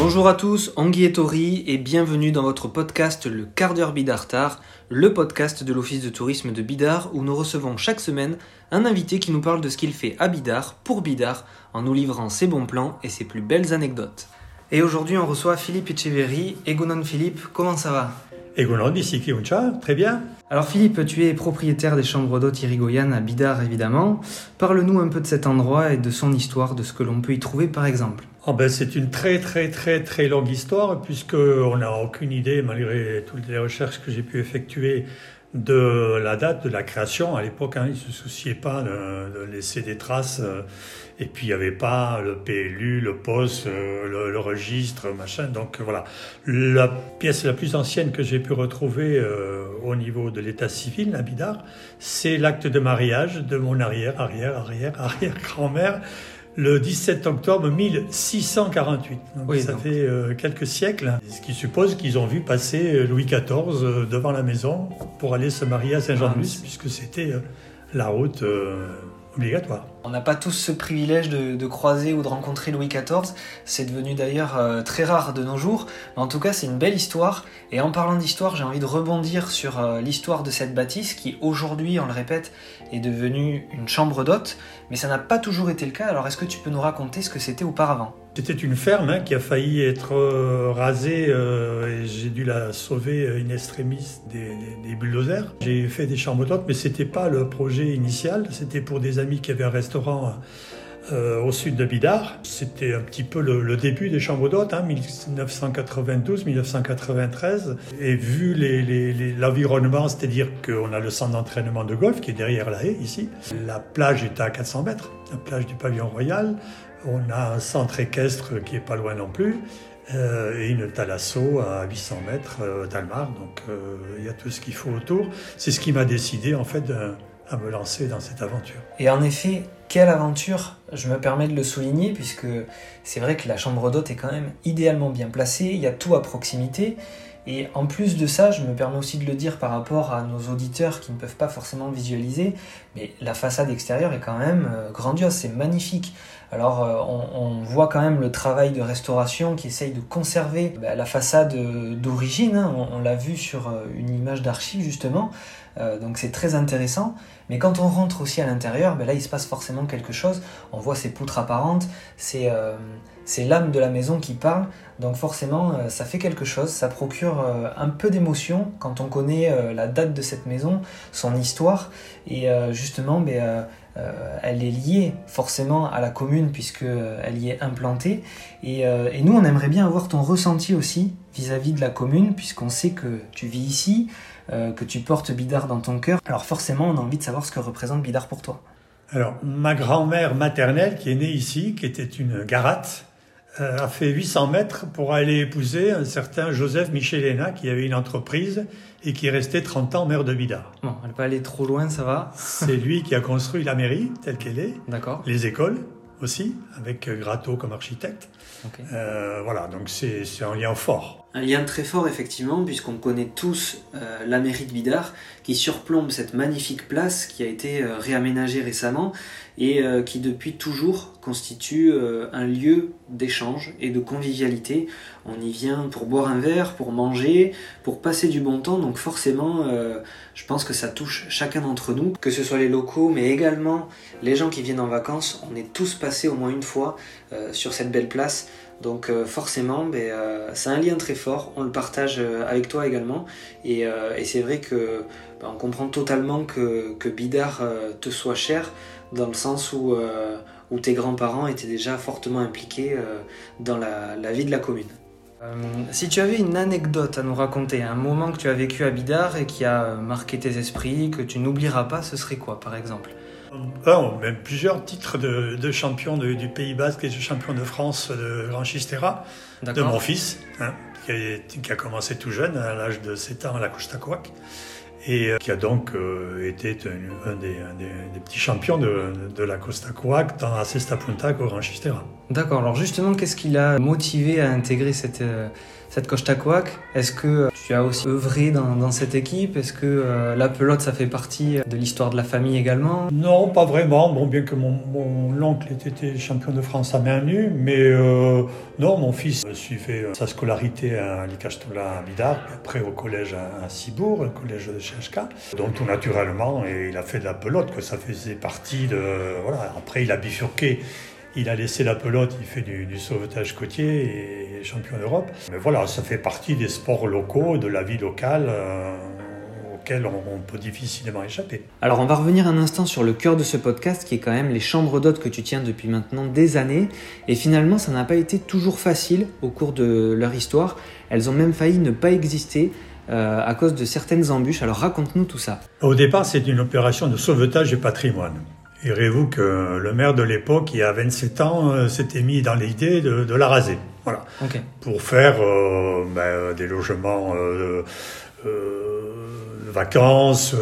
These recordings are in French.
Bonjour à tous, Anguille et Tori et bienvenue dans votre podcast Le quart d'heure Bidartar, le podcast de l'office de tourisme de Bidar où nous recevons chaque semaine un invité qui nous parle de ce qu'il fait à Bidar pour Bidar en nous livrant ses bons plans et ses plus belles anecdotes. Et aujourd'hui on reçoit Philippe Echeverry. Egonon Philippe, comment ça va? Egonon d'ici Kiuncha, très bien. Alors Philippe, tu es propriétaire des chambres d'hôtes Irigoyen à Bidar évidemment. Parle-nous un peu de cet endroit et de son histoire, de ce que l'on peut y trouver par exemple. Oh ben, c'est une très très très très longue histoire puisqu'on n'a aucune idée, malgré toutes les recherches que j'ai pu effectuer, de la date de la création. À l'époque, hein, ils ne se souciaient pas de, laisser des traces. Euh, et puis, il n'y avait pas le PLU, le poste, euh, le, registre, machin. Donc, voilà. La pièce la plus ancienne que j'ai pu retrouver euh, au niveau de l'état civil, à Bidar, c'est l'acte de mariage de mon arrière, arrière, arrière, arrière grand-mère le 17 octobre 1648. Donc ça fait euh, quelques siècles, ce qui suppose qu'ils ont vu passer euh, Louis XIV euh, devant la maison pour aller se marier à Saint-Jean-de-Luz, ah, puisque c'était la route On n'a pas tous ce privilège de, croiser ou de rencontrer Louis XIV. C'est devenu d'ailleurs euh, très rare de nos jours. Mais en tout cas, c'est une belle histoire. Et en parlant d'histoire, j'ai envie de rebondir sur euh, l'histoire de cette bâtisse qui, aujourd'hui, on le répète, est devenue une chambre d'hôte. Mais ça n'a pas toujours été le cas. Alors, est-ce que tu peux nous raconter ce que c'était auparavant? C'était une ferme hein, qui a failli être euh, rasée et j'ai dû la sauver in extremis des, bulldozers. J'ai fait des chambres d'hôtes, mais c'était pas le projet initial. C'était pour des amis qui avaient un restaurant euh, au sud de Bidar. C'était un petit peu le, début des chambres d'hôtes, 1992-1993. Et vu l'environnement, c'est-à-dire qu'on a le centre d'entraînement de golf qui est derrière la haie, ici. La plage est à 400 mètres, la plage du pavillon royal. On a un centre équestre qui est pas loin non plus. Euh, et une thalasso à 800 mètres euh. Donc il y a tout ce qu'il faut autour. C'est ce qui m'a décidé en fait à me lancer dans cette aventure. Et en effet, quelle aventure Je me permets de le souligner puisque c'est vrai que la chambre d'hôte est quand même idéalement bien placée, il y a tout à proximité. Et en plus de ça, je me permets aussi de le dire par rapport à nos auditeurs qui ne peuvent pas forcément visualiser, mais la façade extérieure est quand même euh, grandiose, c'est magnifique. Alors euh, on, voit quand même le travail de restauration qui essaye de conserver bah, la façade euh, d'origine, hein. on, l'a vu sur une image d'archive justement, donc c'est très intéressant. Mais quand on rentre aussi à l'intérieur, bah, là il se passe forcément quelque chose, on voit ces poutres apparentes, c'est l'âme de la maison qui parle, donc forcément ça fait quelque chose, ça procure un peu d'émotion quand on connaît la date de cette maison, son histoire, et justement, ben, euh, elle est liée forcément à la commune puisqu'elle euh, y est implantée. Euh, et, nous, on aimerait bien avoir ton ressenti aussi vis-à-vis de la commune puisqu'on sait que tu vis ici, que tu portes Bidar dans ton cœur. Alors forcément, on a envie de savoir ce que représente Bidar pour toi. Alors, ma grand-mère maternelle, qui est née ici, qui était une garate, a fait 800 mètres pour aller épouser un certain Joseph Michelena, qui avait une entreprise et qui est resté 30 ans maire de Bidar. Bon, elle pas aller trop loin, ça va. C'est lui qui a construit la mairie telle qu'elle est. D'accord. Les écoles aussi, avec Gratto comme architecte. Euh, voilà, donc c'est un lien fort. Un lien très fort, effectivement, puisqu'on connaît tous euh, la mairie de Bidar, qui surplombe cette magnifique place qui a été euh, réaménagée récemment et euh, qui depuis toujours constitue un lieu d'échange et de convivialité. On y vient pour boire un verre, pour manger, pour passer du bon temps, donc forcément je pense que ça touche chacun d'entre nous, que ce soit les locaux mais également les gens qui viennent en vacances, on est tous passés au moins une fois sur cette belle place. Donc forcément, ben, c'est un lien très fort, on le partage avec toi également, et, c'est vrai que ben, on comprend totalement que, que Bidar te soit cher, dans le sens où, euh, tes grands-parents étaient déjà fortement impliqués euh, dans la, vie de la commune. Euh, si tu avais une anecdote à nous raconter, un moment que tu as vécu à Bidar et qui a marqué tes esprits, que tu n'oublieras pas, ce serait quoi par exemple? Même plusieurs titres de, de champion du Pays Basque et de champion de France de Grand Chistera, de mon fils, hein, qui, a, qui, a, commencé tout jeune, à l'âge de 7 ans à la Costacoac et euh, qui a donc euh, été un, des, petits champions de, la Costa Coac dans la Cesta Punta au Grand Chistera. D'accord, alors justement, qu'est-ce qui l'a motivé à intégrer cette, euh, cette Costa Coac? Est-ce que tu as aussi œuvré dans, cette équipe? Est-ce que euh, la pelote, ça fait partie de l'histoire de la famille également? Non, pas vraiment. Bon, bien que mon, oncle était champion de France à main nue, mais euh, non, mon fils suivait sa scolarité à l'Icastola à Bidar, après au collège à, Cibourg, le collège de CHK. Donc tout naturellement, et il a fait de la pelote, que ça faisait partie de... Voilà. Après, il a bifurqué il a laissé la pelote, il fait du, sauvetage côtier champion d'Europe. Mais voilà, ça fait partie des sports locaux, de la vie locale. Euh, auxquels on, peut difficilement échapper. Alors on va revenir un instant sur le cœur de ce podcast qui est quand même les chambres d'hôtes que tu tiens depuis maintenant des années et finalement ça n'a pas été toujours facile au cours de leur histoire. Elles ont même failli ne pas exister euh, à cause de certaines embûches. Alors raconte-nous tout ça. Au départ, c'est une opération de sauvetage du patrimoine. Irez-vous que le maire de l'époque, il y a 27 ans, euh, s'était mis dans l'idée de, la raser. Voilà. Pour faire euh, ben, des logements euh, de vacances,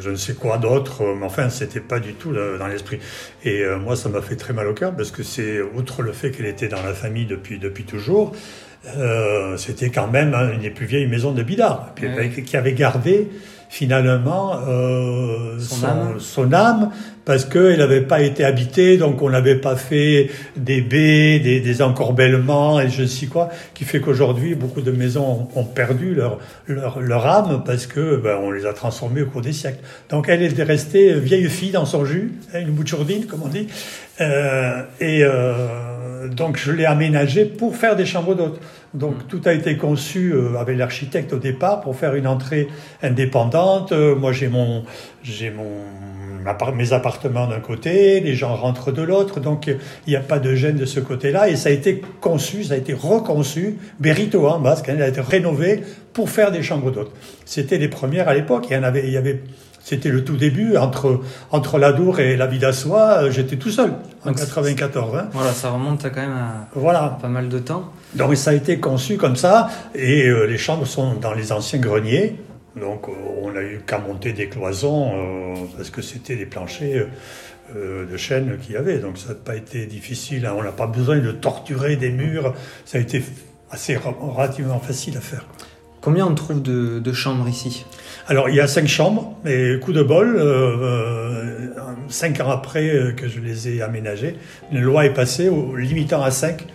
je ne sais quoi d'autre, mais enfin, c'était pas du tout dans l'esprit. Et moi, ça m'a fait très mal au cœur parce que c'est, outre le fait qu'elle était dans la famille depuis, depuis toujours, c'était quand même une des plus vieilles maisons de Bidart, qui avait gardé finalement euh, son, âme. parce qu'elle n'avait pas été habitée, donc on n'avait pas fait des baies, des, des, encorbellements et je ne sais quoi, qui fait qu'aujourd'hui beaucoup de maisons ont, perdu leur, leur, leur, âme parce que ben, on les a transformées au cours des siècles. Donc elle est restée vieille fille dans son jus, hein, une bouchourdine comme on dit, euh, et euh, donc je l'ai aménagée pour faire des chambres d'hôtes. Donc mm. tout a été conçu euh, avec l'architecte au départ pour faire une entrée indépendante. Euh, moi j'ai mon j'ai mon mes appartements d'un côté, les gens rentrent de l'autre, donc il n'y a pas de gêne de ce côté-là. Et ça a été conçu, ça a été reconçu, Berito en basque, hein, il a été rénové pour faire des chambres d'hôtes. C'était les premières à l'époque. Il y en avait, il y avait c'était le tout début, entre, entre l'Adour et la Vidassois, euh, j'étais tout seul, en 94. Hein. Voilà, ça remonte quand même à voilà. pas mal de temps. Donc ça a été conçu comme ça, et euh, les chambres sont dans les anciens greniers. Donc euh, on a eu qu'à monter des cloisons, parce que c'était des planchers de chêne qu'il y avait. Donc ça n'a pas été difficile, hein. on n'a pas besoin de torturer des murs, ça a été assez relativement facile à faire. Combien on trouve de, chambres ici? Alors, il y a cinq chambres, mais coup de bol, euh, euh, cinq ans après euh, que je les ai aménagées, une loi est passée au, limitant à cinq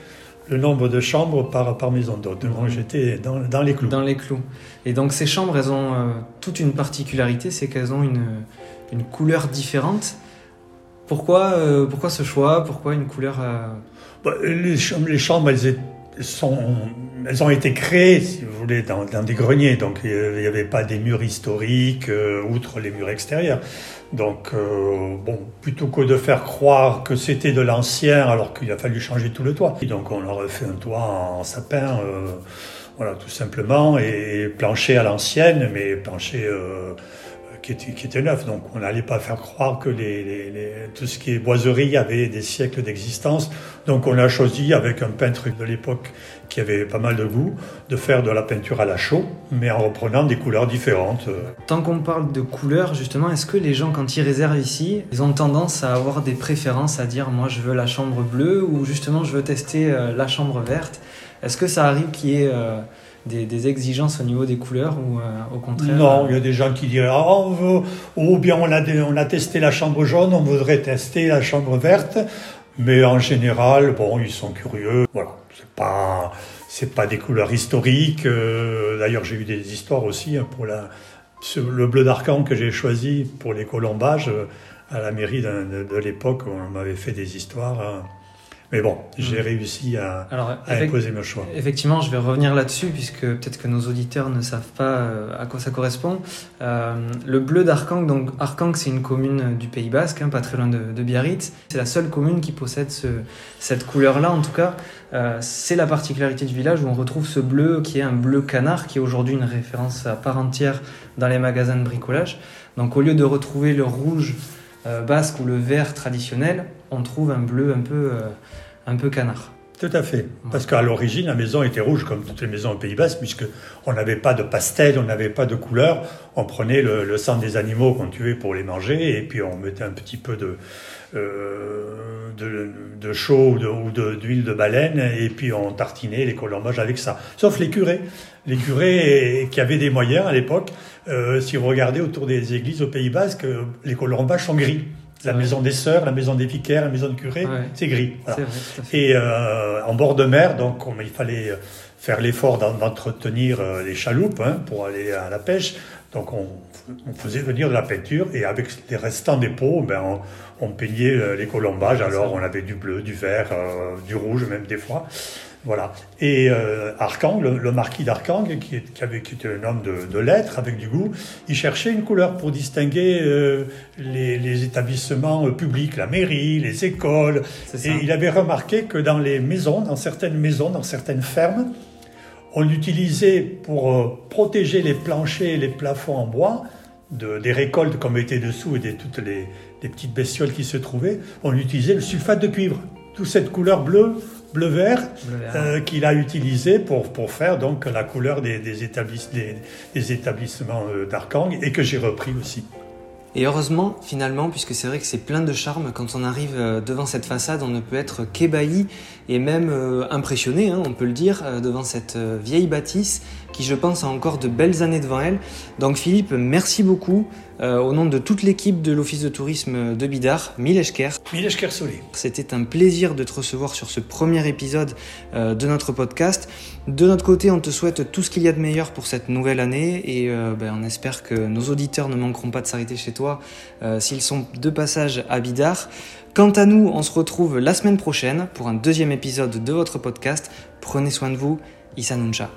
le nombre de chambres par, par maison d'hôte. Donc j'étais dans, dans, les clous. Dans les clous. Et donc ces chambres, elles ont toute une particularité, c'est qu'elles ont une, une, couleur différente. Pourquoi, pourquoi ce choix? Pourquoi une couleur bah, les, chambres, les chambres, elles étaient elles ont été créées, si vous voulez, dans, des greniers. Donc il n'y avait pas des murs historiques, euh, outre les murs extérieurs. Donc, euh, bon, plutôt que de faire croire que c'était de l'ancien, alors qu'il a fallu changer tout le toit. Et donc on aurait fait un toit en sapin, euh, voilà, tout simplement, et plancher à l'ancienne, mais plancher qui était, neuf. Donc on n'allait pas faire croire que tout ce qui est boiserie avait des siècles d'existence. Donc on a choisi, avec un peintre de l'époque qui avait pas mal de goût, de faire de la peinture à la chaux, mais en reprenant des couleurs différentes. Tant qu'on parle de couleurs, justement, est-ce que les gens, quand ils réservent ici, ils ont tendance à avoir des préférences, à dire moi je veux la chambre bleue ou justement je veux tester euh, la chambre verte? Est-ce que ça arrive qu'il y ait... Euh, des, exigences au niveau des couleurs ou euh, au contraire Non, il y a des gens qui diraient oh, ou bien on a, on a testé la chambre jaune, on voudrait tester la chambre verte, mais en général, bon, ils sont curieux. Voilà, c'est pas c'est pas des couleurs historiques. Euh, d'ailleurs, j'ai eu des histoires aussi hein, pour la le bleu d'arcan que j'ai choisi pour les colombages euh, à la mairie de, de l'époque. On m'avait fait des histoires. Hein. Mais bon, j'ai hmm. réussi à, imposer mon choix. Effectivement, je vais revenir là-dessus, puisque peut-être que nos auditeurs ne savent pas euh, à quoi ça correspond. Euh, le bleu d'Arkang, donc Arkang, c'est une commune du Pays Basque, hein, pas très loin de, Biarritz. C'est la seule commune qui possède ce, cette couleur-là, en tout cas. Euh, c'est la particularité du village où on retrouve ce bleu qui est un bleu canard, qui est aujourd'hui une référence à part entière dans les magasins de bricolage. Donc au lieu de retrouver le rouge basque ou le vert traditionnel, on trouve un bleu un peu un peu canard. Tout à fait. Parce qu'à l'origine, la maison était rouge, comme toutes les maisons au Pays Basque, puisqu'on n'avait pas de pastel, on n'avait pas de couleur. On prenait le, sang des animaux qu'on tuait pour les manger, et puis on mettait un petit peu de, euh, de, chaud ou d'huile de, baleine, et puis on tartinait les colombages avec ça. Sauf les curés. Les curés qui avaient des moyens à l'époque, euh, si vous regardez autour des églises au Pays Basque, les colombages sont gris. La maison des sœurs, la maison des vicaires, la maison de curé, c'est gris. et euh, en bord de mer, donc il fallait faire l'effort d'entretenir euh, les chaloupes hein, pour aller à la pêche. Donc on, faisait venir de la peinture et avec les restants des pots, ben, on, on peignait euh, les colombages. Alors on avait du bleu, du vert, du rouge même des fois. Voilà. Et euh, le, marquis d'Arcang, qui, qui, avait, qui était un homme de, lettres, avec du goût, il cherchait une couleur pour distinguer euh, les, établissements euh, publics, la mairie, les écoles. Et il avait remarqué que dans les maisons, dans certaines maisons, dans certaines fermes, on utilisait pour euh, protéger les planchers et les plafonds en bois, de, des récoltes comme étaient dessous et de toutes les, les petites bestioles qui se trouvaient, on utilisait le sulfate de cuivre. Toute cette couleur bleue bleu-vert euh, qu'il a utilisé pour, pour faire donc la couleur des, des, des, établissements euh, d'Arkang et que j'ai repris aussi. Et heureusement, finalement, puisque c'est vrai que c'est plein de charme, quand on arrive euh, devant cette façade, on ne peut être qu'ébahi et même impressionné, hein, on peut le dire, devant cette vieille bâtisse qui, je pense, a encore de belles années devant elle. Donc Philippe, merci beaucoup. Euh, au nom de toute l'équipe de l'Office de tourisme de Bidar, Mileshker. Mileshker Solé. C'était un plaisir de te recevoir sur ce premier épisode euh, de notre podcast. De notre côté, on te souhaite tout ce qu'il y a de meilleur pour cette nouvelle année et euh, ben, on espère que nos auditeurs ne manqueront pas de s'arrêter chez toi s'ils sont de passage à Bidar. Quant à nous, on se retrouve la semaine prochaine pour un deuxième épisode de votre podcast. Prenez soin de vous. Issa Nuncha.